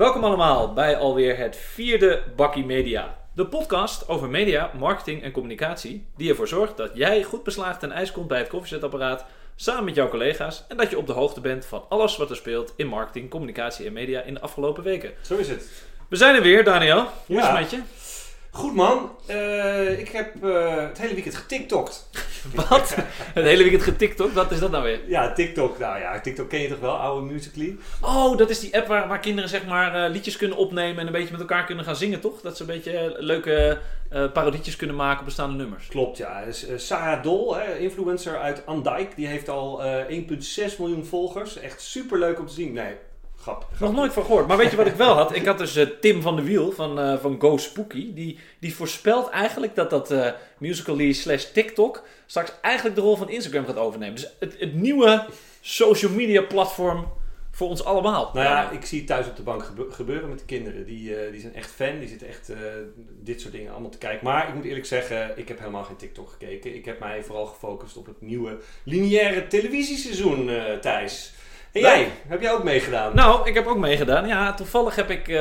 Welkom allemaal bij alweer het vierde Bakkie Media. De podcast over media, marketing en communicatie die ervoor zorgt dat jij goed beslaagd ten ijs komt bij het koffiezetapparaat samen met jouw collega's en dat je op de hoogte bent van alles wat er speelt in marketing, communicatie en media in de afgelopen weken. Zo is het. We zijn er weer, Daniel. Hoe is het met je? Goed man, Eh, ik heb eh, het hele weekend getiktokt. Wat? Het hele weekend getiktokt, wat is dat nou weer? Ja, TikTok. Nou ja, TikTok ken je toch wel, oude Musical.ly? Oh, dat is die app waar, waar kinderen zeg maar eh, liedjes kunnen opnemen en een beetje met elkaar kunnen gaan zingen, toch? Dat ze een beetje leuke parodietjes kunnen maken op bestaande nummers. Klopt, ja. Dus, Sarah Dol, hè, influencer uit Andijk, die heeft al eh 1,6 miljoen volgers. Echt super leuk om te zien. Nee, grap. grap. Nog nooit van gehoord. Maar weet je wat ik wel had? Ik had dus eh, Tim van de Wiel van, eh, van Go Spooky. Die, die voorspelt eigenlijk dat dat eh Musical.ly slash TikTok straks eigenlijk de rol van Instagram gaat overnemen. Dus het, het nieuwe social media platform voor ons allemaal. Nou ja, ik zie het thuis op de bank gebe- gebeuren met de kinderen. Die, eh, die zijn echt fan, die zitten echt eh, dit soort dingen allemaal te kijken. Maar ik moet eerlijk zeggen, ik heb helemaal geen TikTok gekeken. Ik heb mij vooral gefocust op het nieuwe lineaire televisieseizoen, eh Thijs. En jij, heb jij ook meegedaan? Nou, ik heb ook meegedaan. Ja, toevallig heb ik eh,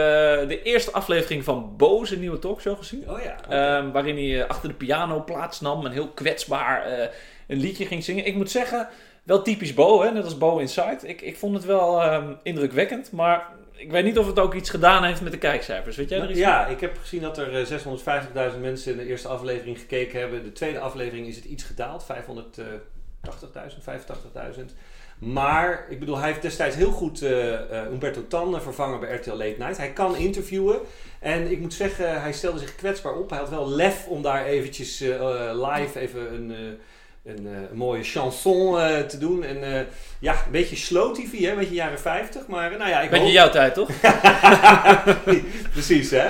de eerste aflevering van Bo, zijn nieuwe talkshow, gezien. Oh ja. oké. Ehm, waarin hij eh, achter de piano plaatsnam en heel kwetsbaar eh, een liedje ging zingen. Ik moet zeggen, wel typisch Bo, hè? net als Bo Inside. Ik, ik vond het wel ehm, indrukwekkend, maar ik weet niet of het ook iets gedaan heeft met de kijkcijfers. Weet jij er iets ja, ik heb gezien dat er eh, 650.000 mensen in de eerste aflevering gekeken hebben. De tweede aflevering is het iets gedaald, 580.000, 85.000. Maar, ik bedoel, hij heeft destijds heel goed eh eh, Umberto Tan vervangen bij RTL Late Night. Hij kan interviewen. En ik moet zeggen, hij stelde zich kwetsbaar op. Hij had wel lef om daar eventjes eh, live even een, een, eh, een mooie chanson eh, te doen. En eh, ja, een beetje slow tv, hè, een beetje jaren 50. Maar nou ja, ik Beetje hoop... jouw tijd, toch? Precies, hè?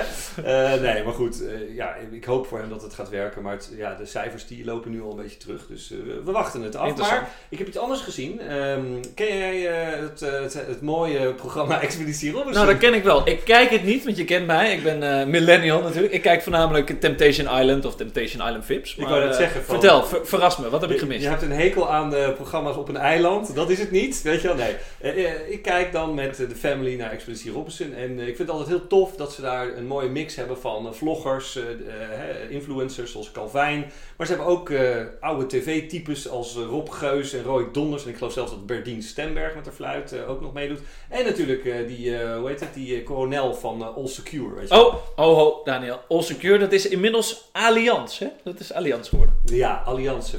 Nee, maar goed. ja, ik hoop voor hem dat het gaat werken. Maar het, ja, de cijfers die lopen nu al een beetje terug. Dus we- wachten het af. Maar ik heb iets anders gezien. Ehm, ken jij het, het, het mooie programma Expeditie Robinson? Nou, dat ken ik wel. Ik kijk het niet, want je kent mij. Ik ben millennial natuurlijk. Ik kijk voornamelijk Temptation Island of Temptation Island Vips. Ik wou net eh, zeggen van- Vertel, ver- verras me. Wat heb ik Je- gemist? Je hebt een hekel aan de programma's op een eiland. Dat is het niet, weet je wel? Nee. Eh, eh, ik kijk dan met eh, de family naar Expeditie Robinson. En eh, ik vind het altijd heel tof dat ze daar een mooie mix hebben van eh, vloggers, eh, eh, influencers zoals Calvijn. Maar ze hebben ook eh, oude tv-types als eh, Rob Geus en Roy Donders. En ik geloof zelfs dat Berdien Stemberg met de fluit eh, ook nog meedoet. En natuurlijk eh, die, eh, hoe heet het, die eh, coronel van eh, All Secure. Weet je? Oh, ho, ho, Daniel. All Secure, dat is inmiddels Allianz, hè? Dat is Allianz geworden. Ja, Allianz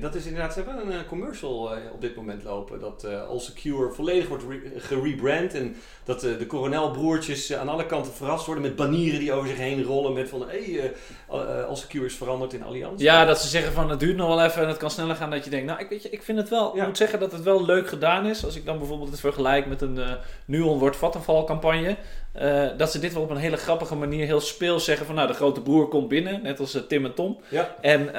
Dat is inderdaad, ze hebben een eh, commercial eh, op dit moment lopen. Dat eh All Secure volledig wordt re- gerebrand. En dat de coronelbroertjes aan alle kanten verrast worden met banieren die over zich heen rollen. Met van, hé, hey, eh, All Secure is veranderd in Allianz. Ja, dat ze zeggen van het duurt nog wel even en het kan sneller gaan. Dat je denkt, nou, ik, weet je, ik vind het wel. Ja. Ik moet zeggen dat het wel leuk gedaan is. Als ik dan bijvoorbeeld het vergelijk met een eh Nuon wordt Vattenfall campagne. dat ze dit wel op een hele grappige manier heel speels zeggen van nou, de grote broer komt binnen. Net als Tim en Tom. Ja. En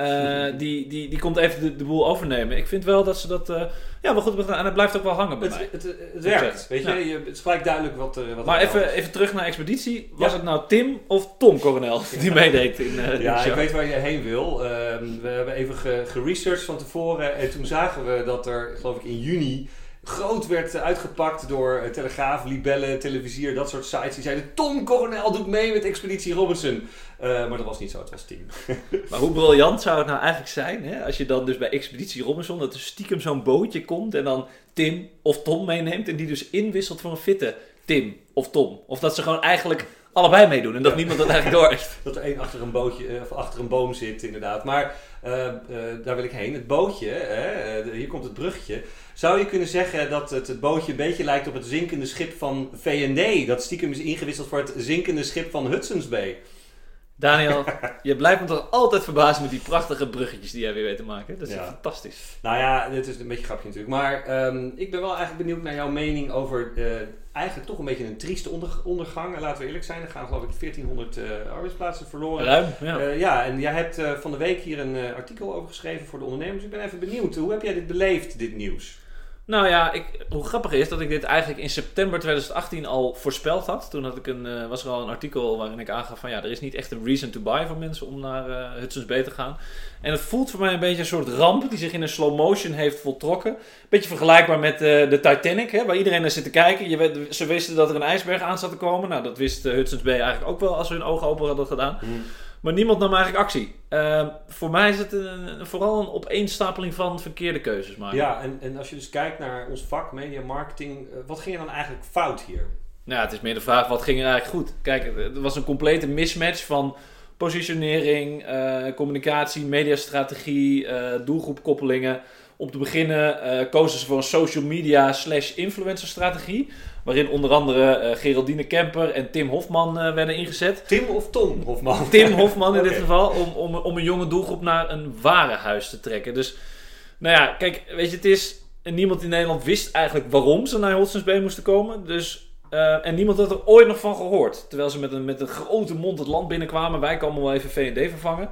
die, die, die komt even de, de boel overnemen. Ik vind wel dat ze dat eh, ja, wel goed. En het blijft ook wel hangen bij Het, mij. het, het, het werkt, weet je. Ja. je. Het is gelijk duidelijk wat, eh wat Maar even, even terug naar Expeditie. Was Ja. het nou Tim of Tom Coronel die meedeed in, in Ja, ik weet waar je heen wil. Ehm, we hebben even ge- geresearched van tevoren. En toen zagen we dat er, geloof ik, in juni groot werd eh, uitgepakt door eh, Telegraaf, Libelle, Televisier, dat soort sites. Die zeiden: Tom Coronel doet mee met Expeditie Robinson. Eh, maar dat was niet zo, het was Tim. Maar hoe briljant zou het nou eigenlijk zijn, hè? als je dan dus bij Expeditie Robinson, dat er stiekem zo'n bootje komt en dan Tim of Tom meeneemt en die dus inwisselt voor een fitte Tim of Tom. Of dat ze gewoon eigenlijk allebei meedoen en dat Ja. niemand dat eigenlijk door heeft. Dat er één achter een bootje eh, of achter een boom zit, inderdaad. Maar eh, eh, daar wil ik heen. Het bootje, hè, hier komt het bruggetje. Zou je kunnen zeggen dat het, het bootje een beetje lijkt op het zinkende schip van VND? Dat stiekem is ingewisseld voor het zinkende schip van Hudson's Bay. Daniel, je blijft me toch altijd verbazen met die prachtige bruggetjes die jij weer weet te maken. Dat is Ja. fantastisch. Nou ja, dit is een beetje grapje natuurlijk. Maar ehm, ik ben wel eigenlijk benieuwd naar jouw mening over eh, eigenlijk toch een beetje een trieste onder, ondergang. En laten we eerlijk zijn, er gaan geloof ik 1400 eh, arbeidsplaatsen verloren. Ruim, ja. Ja. ja, en jij hebt eh, van de week hier een eh, artikel over geschreven voor de ondernemers. Ik ben even benieuwd, hoe heb jij dit beleefd, dit nieuws? Nou ja, ik, hoe grappig is dat ik dit eigenlijk in september 2018 al voorspeld had. Toen had ik een, uh, was er al een artikel waarin ik aangaf van ja, er is niet echt een reason to buy voor mensen om naar uh, Hudson's Bay te gaan. En het voelt voor mij een beetje een soort ramp die zich in een slow motion heeft voltrokken. Beetje vergelijkbaar met uh, de Titanic, hè, waar iedereen naar zit te kijken. Je weet, ze wisten dat er een ijsberg aan zat te komen. Nou, dat wist Hudson's Bay eigenlijk ook wel als we hun ogen open hadden gedaan. Mm. Maar niemand nam eigenlijk actie. Uh, voor mij is het een, vooral een opeenstapeling van verkeerde keuzes maken. Ja, en, en als je dus kijkt naar ons vak, media marketing, uh, wat ging er dan eigenlijk fout hier? Nou, het is meer de vraag, wat ging er eigenlijk goed? Kijk, het was een complete mismatch van positionering, uh, communicatie, mediastrategie, doelgroepkoppelingen. Om te beginnen kozen ze voor een social media slash influencer strategie. Waarin onder andere uh, Geraldine Kemper en Tim Hofman uh, werden ingezet. Tim of Tom Hofman? Tim Hofman in dit geval. Om, om, om een jonge doelgroep naar een warenhuis te trekken. Dus, nou ja, kijk, weet je, het is... Niemand in Nederland wist eigenlijk waarom ze naar Hotsons Bay moesten komen. Dus, uh, en niemand had er ooit nog van gehoord. Terwijl ze met een, met een grote mond het land binnenkwamen. Wij komen wel even V&D vervangen.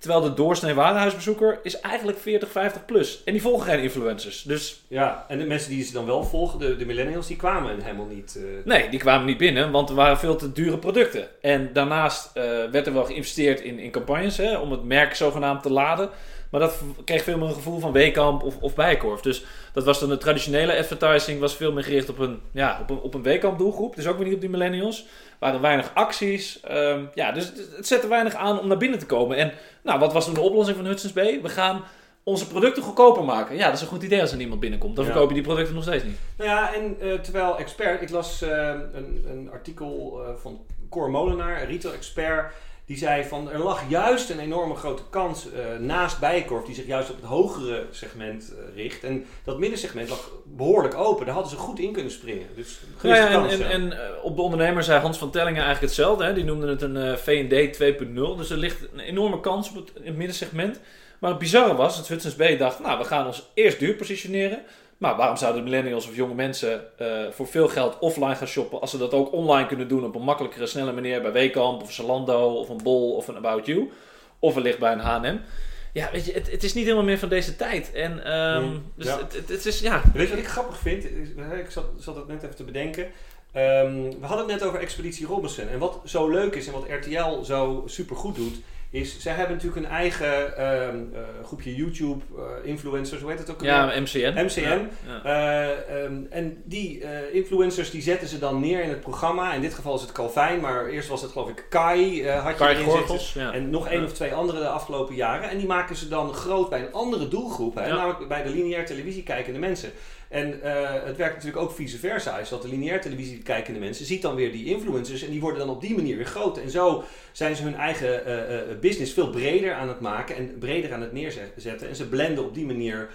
Terwijl de doorsnee warenhuisbezoeker is eigenlijk 40, 50 plus. En die volgen geen influencers. Dus... Ja, en de mensen die ze dan wel volgen, de, de millennials, die kwamen helemaal niet... Uh... Nee, die kwamen niet binnen, want er waren veel te dure producten. En daarnaast uh, werd er wel geïnvesteerd in, in campagnes, hè, om het merk zogenaamd te laden. Maar dat kreeg veel meer een gevoel van Weekamp of, of Bijkorf. Dus dat was dan de traditionele advertising, was veel meer gericht op een, ja, op een, op een Weekamp doelgroep. Dus ook weer niet op die millennials. waren weinig acties. Um, ja, dus het, zette weinig aan om naar binnen te komen. En nou, wat was toen de oplossing van Hudson's Bay? We gaan onze producten goedkoper maken. Ja, dat is een goed idee als er niemand binnenkomt. Dan ja. verkoop je die producten nog steeds niet. Nou ja, en uh, terwijl expert... Ik las uh, een, een, artikel uh, van Cor Molenaar, retail expert... Die zei van er lag juist een enorme grote kans uh, naast Bijenkorf, die zich juist op het hogere segment uh, richt. En dat middensegment lag behoorlijk open. Daar hadden ze goed in kunnen springen. Dus ja, ja, en, en, en, uh, op de ondernemer zei Hans van Tellingen eigenlijk hetzelfde. Hè? Die noemde het een V&D 2.0. Dus er ligt een enorme kans op het, middensegment. Maar het bizarre was, het Hudson's B dacht, nou we gaan ons eerst duur positioneren. Maar waarom zouden millennials of jonge mensen uh, voor veel geld offline gaan shoppen als ze dat ook online kunnen doen op een makkelijkere, snelle manier bij Wekamp of Zalando of een Bol of een About You of wellicht bij een H&M? Ja, weet je, het, het, is niet helemaal meer van deze tijd. En, um, dus ja. Het, het, het, is, ja. Weet je wat ik grappig vind? Ik zat, zat het net even te bedenken. Um, we hadden het net over Expeditie Robinson. En wat zo leuk is en wat RTL zo super goed doet, is, zij hebben natuurlijk een eigen um, uh, groepje YouTube-influencers, uh, hoe heet het ook? Ja, MCN. MCN. Ja, ja. Uh, um, en die influencers die zetten ze dan neer in het programma. In dit geval is het Calvijn, maar eerst was het geloof ik Kai, had je Kai erin Gorgels, zitten. En nog één of twee andere de afgelopen jaren. En die maken ze dan groot bij een andere doelgroep, hè, namelijk bij de lineair televisie kijkende mensen. En uh, het werkt natuurlijk ook vice versa. Is dat de lineair televisie kijkende mensen ziet dan weer die influencers en die worden dan op die manier weer groot. En zo zijn ze hun eigen uh, uh, business veel breder aan het maken en breder aan het neerzetten. En ze blenden op die manier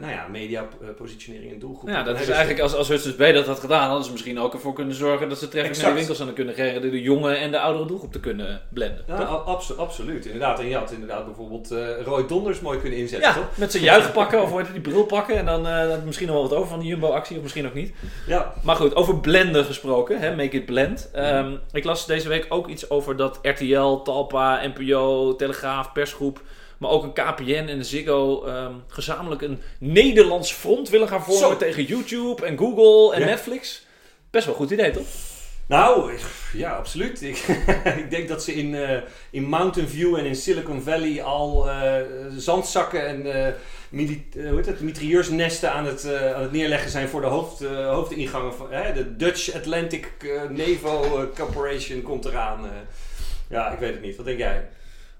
nou ja, media positionering en doelgroep. Ja, dat is eigenlijk als, als Hudson's Bay dat had gedaan, hadden ze misschien ook ervoor kunnen zorgen dat ze treffelijk naar de winkels aan kunnen krijgen, de jonge en de oudere doelgroep te kunnen blenden. Ja, abso absoluut, inderdaad. En je had inderdaad bijvoorbeeld Roy Donders mooi kunnen inzetten, ja, toch? met zijn juichpakken of hoe die bril pakken en dan misschien nog wel wat over van die Jumbo-actie, of misschien ook niet. Ja. Maar goed, over blenden gesproken, hè, make it blend. Um, ik las deze week ook iets over dat RTL, Talpa, NPO, Telegraaf, persgroep, maar ook een KPN en een Ziggo um, gezamenlijk een Nederlands front willen gaan vormen Zo. tegen YouTube en Google en ja. Netflix. Best wel een goed idee, toch? Nou, ja, absoluut. Ik, ik denk dat ze in, uh, in Mountain View en in Silicon Valley al uh, zandzakken en uh, mili hoe heet het, mitrieursnesten aan het, aan het neerleggen zijn voor de hoofd, hoofdingangen. Van, de Dutch Atlantic Naval Corporation komt eraan. ja, ik weet het niet. Wat denk jij?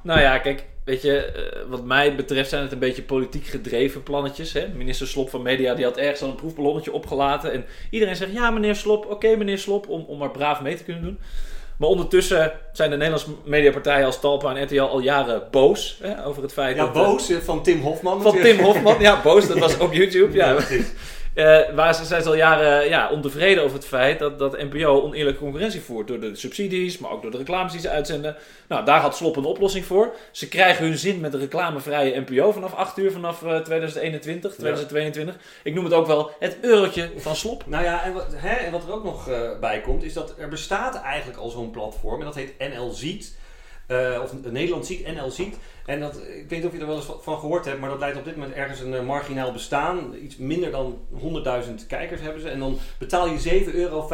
Nou ja, kijk, weet je, uh, wat mij betreft zijn het een beetje politiek gedreven plannetjes. Hè? Minister Slop van Media die had ergens al een proefballonnetje opgelaten. En iedereen zegt, ja meneer Slop, oké okay, meneer Slop, om, om maar braaf mee te kunnen doen. Maar ondertussen zijn de Nederlandse mediapartijen als Talpa en RTL al jaren boos hè, over het feit ja, dat... boos uh, van Tim Hofman. Van Tim Hofman, ja, boos. Dat was op YouTube. Ja, ja Uh, waar ze zijn al jaren ja, ontevreden over het feit dat, dat NPO oneerlijke concurrentie voert. Door de subsidies, maar ook door de reclames die ze uitzenden. Nou, daar had Slop een oplossing voor. Ze krijgen hun zin met de reclamevrije NPO vanaf 8 uur vanaf uh, 2021, 2022. Ja. Ik noem het ook wel het eurotje van Slop. Nou ja, en wat, hè, en wat er ook nog uh, bij komt, is dat er bestaat eigenlijk al zo'n platform. En dat heet NL Ziet. Eh, of Nederland ziet, NL ziet. En dat, ik weet niet of je er wel eens van gehoord hebt, maar dat leidt op dit moment ergens een eh, marginaal bestaan. Iets minder dan 100.000 kijkers hebben ze. En dan betaal je 7,95 euro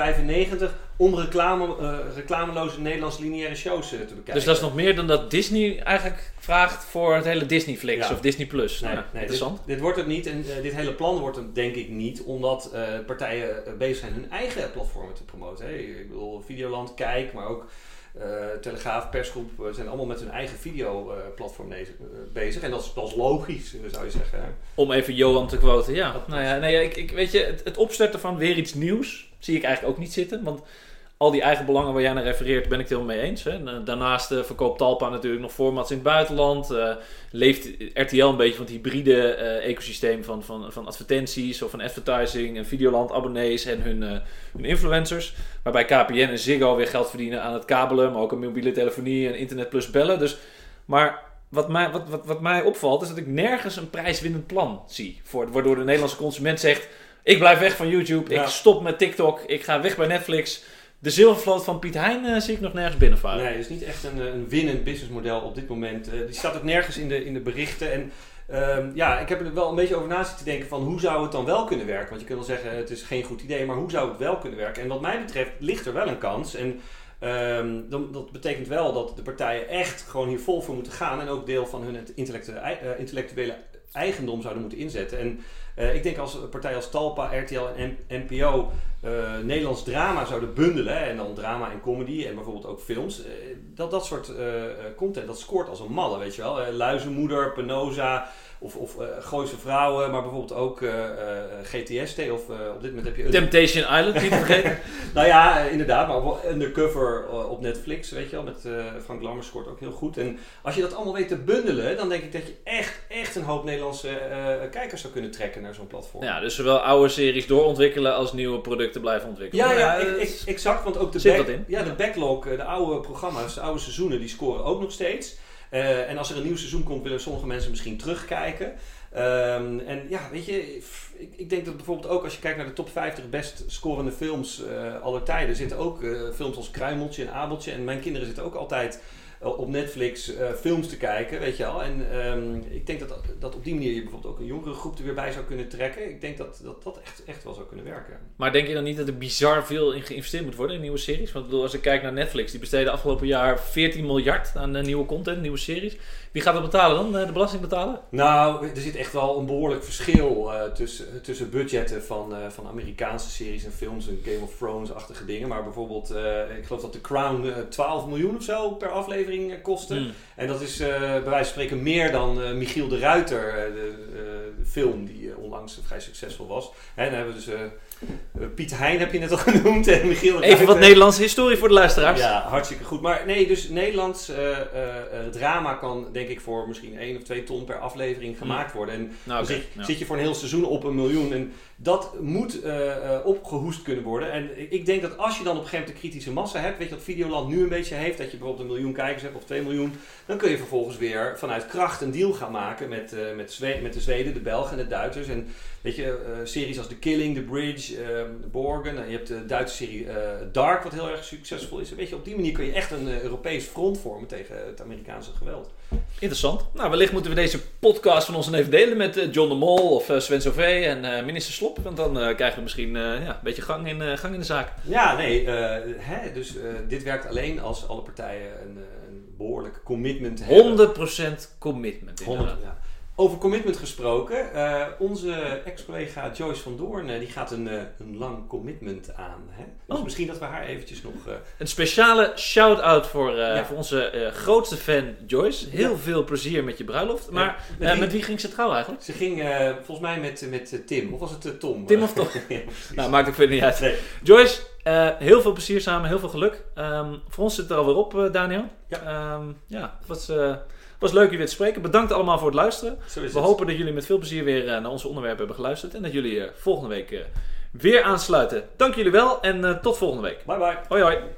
om reclame, uh, reclameloze Nederlandse lineaire shows te bekijken. Dus dat is nog meer dan dat Disney eigenlijk vraagt voor het hele Disneyflix Ja. of Disney Plus. Nee, Nou, nee, interessant. Dit, dit wordt het niet en eh, dit hele plan wordt het denk ik niet, omdat eh, partijen eh, bezig zijn hun eigen platformen te promoten. Hè. Ik bedoel, Videoland, Kijk, maar ook eh, Telegraaf, Persgroep eh, zijn allemaal met hun eigen videoplatform bezig, eh, bezig. En dat is, dat is logisch, eh, zou je zeggen. Om even Johan te quoten. Ja, nou ja, nee, ik, ik, weet je, het, het opstarten van weer iets nieuws zie ik eigenlijk ook niet zitten. Want al die eigen belangen waar jij naar refereert, ben ik het helemaal mee eens. Hè. Daarnaast eh, verkoopt Talpa natuurlijk nog formats in het buitenland. eh, leeft RTL een beetje van het hybride eh, ecosysteem van, van, van advertenties of van advertising en Videoland abonnees en hun, hun influencers. Waarbij KPN en Ziggo weer geld verdienen aan het kabelen, maar ook aan mobiele telefonie en internet plus bellen. Dus, maar wat mij, wat, wat, wat mij opvalt is dat ik nergens een prijswinnend plan zie. Voor, waardoor de Nederlandse consument zegt: Ik blijf weg van YouTube, Ja. ik stop met TikTok, ik ga weg bij Netflix. De zilvervloot van Piet Hein eh, zie ik nog nergens binnenvaren. Nee, het is niet echt een, eh, een winnend businessmodel op dit moment. Eh, die staat ook nergens in de, in de berichten. En ehm, ja, ik heb er wel een beetje over na zitten denken van hoe zou het dan wel kunnen werken? Want je kunt wel zeggen het is geen goed idee, maar hoe zou het wel kunnen werken? En wat mij betreft ligt er wel een kans. En ehm, dan, dat betekent wel dat de partijen echt gewoon hier vol voor moeten gaan. En ook deel van hun intellectuele, intellectuele eigendom zouden moeten inzetten. En ik denk als partijen als Talpa, RTL en NPO eh, Nederlands drama zouden bundelen, hè, en dan drama en comedy en bijvoorbeeld ook films, eh, dat dat soort eh, content, dat scoort als een malle, weet je wel. Luizenmoeder, Penosa of, of Gooise Vrouwen, maar bijvoorbeeld ook GTST of op dit moment heb je... Temptation Island, niet te vergeten. Nou ja, inderdaad, maar wel Undercover op Netflix, weet je wel, met Frank Lammers scoort ook heel goed. En als je dat allemaal weet te bundelen, dan denk ik dat je echt, echt een hoop Nederlandse kijkers zou kunnen trekken naar zo'n platform. ja, dus zowel oude series doorontwikkelen als nieuwe producten blijven ontwikkelen. Ja, ja, ik- dat ik- exact. Want ook de, Zit back- wat in. Ja, de backlog, eh, de oude programma's, de oude seizoenen, die scoren ook nog steeds. Eh, en als er een nieuw seizoen komt, willen sommige mensen misschien terugkijken. Ehm, en ja, weet je, ik, ik denk dat bijvoorbeeld ook als je kijkt naar de top 50 best scorende films eh aller tijden, zitten ook films als Kruimeltje en Abeltje. En mijn kinderen zitten ook altijd op Netflix eh, films te kijken, weet je wel. En ehm, ik denk dat, dat op die manier je bijvoorbeeld ook een jongere groep er weer bij zou kunnen trekken. Ik denk dat dat, dat echt, echt wel zou kunnen werken. Maar denk je dan niet dat er bizar veel in geïnvesteerd moet worden in nieuwe series? Want bedoel, als ik kijk naar Netflix, die besteden afgelopen jaar 14 miljard aan eh, nieuwe content, nieuwe series. Wie gaat dat betalen dan? Eh, De belasting betalen? Nou, er zit echt wel een behoorlijk verschil eh, tussen, tussen budgetten van, eh, van Amerikaanse series en films en Game of Thrones-achtige dingen. Maar bijvoorbeeld, eh, ik geloof dat The Crown eh, 12 miljoen of zo per aflevering kostte. Hmm. En dat is eh, bij wijze van spreken meer dan eh, Michiel de Ruiter, eh, de, film die onlangs vrij succesvol was. En dan hebben we dus eh, Piet Hein heb je net al genoemd en Michiel Even wat. Nederlandse historie voor de luisteraars. Ja, hartstikke goed. Maar nee, dus Nederlands eh, drama kan denk ik voor misschien 1 of 2 ton per aflevering gemaakt worden. En Nou, dan zit, ja. zit je voor een heel seizoen op een miljoen. En dat moet eh, eh, opgehoest kunnen worden. En ik- denk dat als je dan op een gegeven moment de kritische massa hebt, weet je wat Videoland nu een beetje heeft, dat je bijvoorbeeld een miljoen kijkers hebt of 2 miljoen, dan kun je vervolgens weer vanuit kracht een deal gaan maken met, met, Zwe- met de Zweden, de Belgen en de Duitsers. En weet je, eh, series als The Killing, The Bridge, eh, Borgen, en je hebt de Duitse serie eh, Dark, wat heel erg succesvol is. Weet je, op die manier kun je echt een Europees front vormen tegen het Amerikaanse geweld. Interessant. Nou, wellicht moeten we deze podcast van ons dan even delen met John de Mol of Sven Sauvé en minister Slop. Want dan krijgen we misschien ja, een beetje gang in, gang in de zaak. Ja, nee, hè, dus dit werkt alleen als alle partijen een, een behoorlijk commitment hebben. 100% commitment. 100, inderdaad. ja. Over commitment gesproken, eh, onze ex-collega Joyce van Doorn eh, die gaat een, eh, een lang commitment aan. Hè? Dus Oh. misschien dat we haar eventjes nog... Een speciale shout-out voor, Ja. voor onze grootste fan Joyce. Heel Ja. veel plezier met je bruiloft. Maar met wie- met wie ging ze trouwen eigenlijk? Ze ging volgens mij met, met Tim, of was het Tom? Tim of Tom? Nou, maakt ook verder niet uit. Nee. Joyce, heel veel plezier samen, heel veel geluk. Ehm, voor ons zit het er alweer op, Daniel. Ja. Ehm, ja, het was, was leuk jullie weer te spreken. Bedankt allemaal voor het luisteren. We het. hopen dat jullie met veel plezier weer eh, naar onze onderwerpen hebben geluisterd. En dat jullie eh, volgende week eh, weer aansluiten. Dank jullie wel en tot volgende week. Bye bye. Hoi hoi.